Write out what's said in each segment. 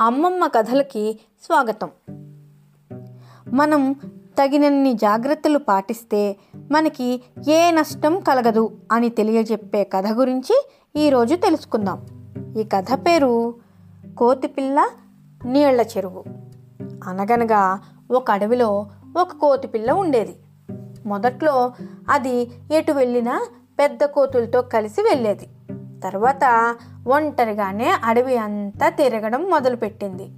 అమ్మమ్మ కథలకి స్వాగతం. మనం తగినన్ని జాగ్రత్తలు పాటిస్తే మనకి ఏ నష్టం కలగదు అని తెలియజెప్పే కథ గురించి ఈరోజు తెలుసుకుందాం. ఈ కథ పేరు కోతిపిల్ల నీళ్ళ చెరువు. అనగనగా ఒక అడవిలో ఒక కోతిపిల్ల ఉండేది. మొదట్లో అది ఎటు వెళ్ళినా పెద్ద కోతులతో కలిసి వెళ్ళేది. తర్వాత ఒంటరిగానే అడవి అంతా తిరగడం మొదలుపెట్టింది.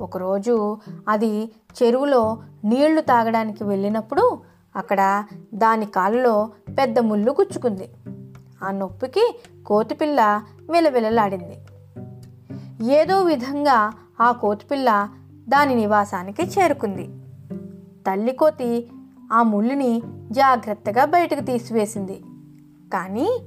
ఒకరోజు అది చెరువులో నీళ్ళు తాగడానికి వెళ్ళినప్పుడు అక్కడ దాని కాళ్ళలో పెద్ద ముళ్ళు గుచ్చుకుంది. ఆ నొప్పికి కోతిపిల్ల విలవిలలాడింది. ఏదో విధంగా ఆ కోతిపిల్ల దాని నివాసానికి చేరుకుంది. తల్లి కోతి ఆ ముళ్ళుని జాగ్రత్తగా బయటకు తీసివేసింది. కానీ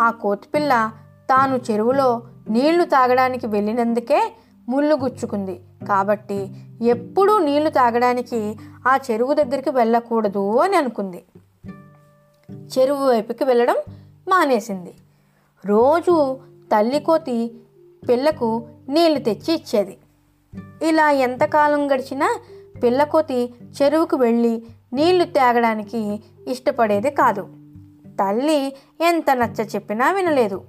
ఆ కోతిపిల్ల తాను చెరువులో నీళ్ళు తాగడానికి వెళ్ళినందుకే ముళ్ళు గుచ్చుకుంది. కాబట్టి ఎప్పుడూ నీళ్ళు తాగడానికి ఆ చెరువు దగ్గరికి వెళ్ళకూడదు అని అనుకుంది. చెరువు వైపుకి వెళ్ళడం మానేసింది. రోజు తల్లి కోతి పిల్లకు నీళ్ళు తెచ్చి ఇచ్చేది. ఇలా ఎంతకాలం గడిచినా పిల్లకోతి చెరువుకు వెళ్ళి నీళ్ళు తాగడానికి ఇష్టపడేది కాదు. తల్లి ఎంత నచ్చ చెప్పినా వినలేదు.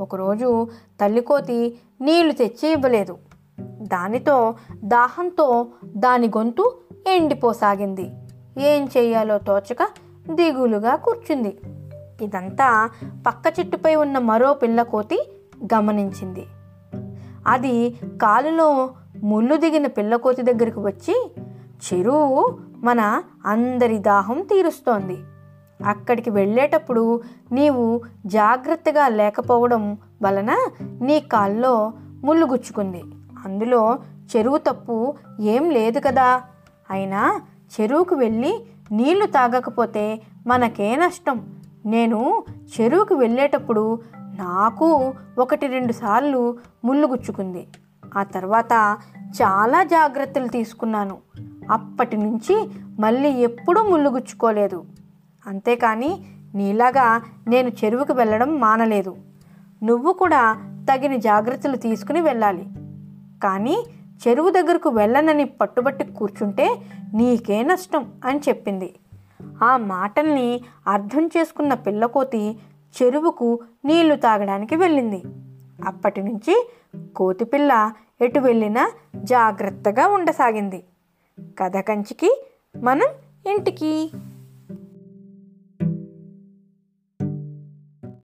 ఒకరోజు తల్లికోతి నీళ్ళు తెచ్చి ఇవ్వలేదు. దానితో దాహంతో దాని గొంతు ఎండిపోసాగింది. ఏం చేయాలో తోచక దిగులుగా కూర్చుంది. ఇదంతా పక్క చెట్టుపై ఉన్న మరో పిల్లకోతి గమనించింది. అది కాలులో ముళ్ళు దిగిన పిల్లకోతి దగ్గరికి వచ్చి చెరువు మన అందరి దాహం తీరుస్తోంది. అక్కడికి వెళ్ళేటప్పుడు నీవు జాగ్రత్తగా లేకపోవడం వలన నీ కాల్లో ముళ్ళు గుచ్చుకుంది. అందులో చెరువు తప్పు ఏం లేదు కదా. అయినా చెరువుకు వెళ్ళి నీళ్ళు తాగకపోతే మనకే నష్టం. నేను చెరువుకు వెళ్ళేటప్పుడు నాకు ఒకటి రెండు సార్లు ముళ్ళు గుచ్చుకుంది. ఆ తర్వాత చాలా జాగ్రత్తలు తీసుకున్నాను. అప్పటి నుంచి మళ్ళీ ఎప్పుడూ ముళ్ళు గుచ్చుకోలేదు. అంతేకాని నీలాగా నేను చెరువుకు వెళ్ళడం మానలేదు. నువ్వు కూడా తగిన జాగ్రత్తలు తీసుకుని వెళ్ళాలి. కానీ చెరువు దగ్గరకు వెళ్ళనని పట్టుబట్టి కూర్చుంటే నీకే నష్టం అని చెప్పింది. ఆ మాటల్ని అర్థం చేసుకున్న పిల్లకోతి చెరువుకు నీళ్ళు తాగడానికి వెళ్ళింది. అప్పటి నుంచి కోతిపిల్ల ఎటు వెళ్ళినా జాగ్రత్తగా ఉండసాగింది. కథ కంచికి మనం ఇంటికి.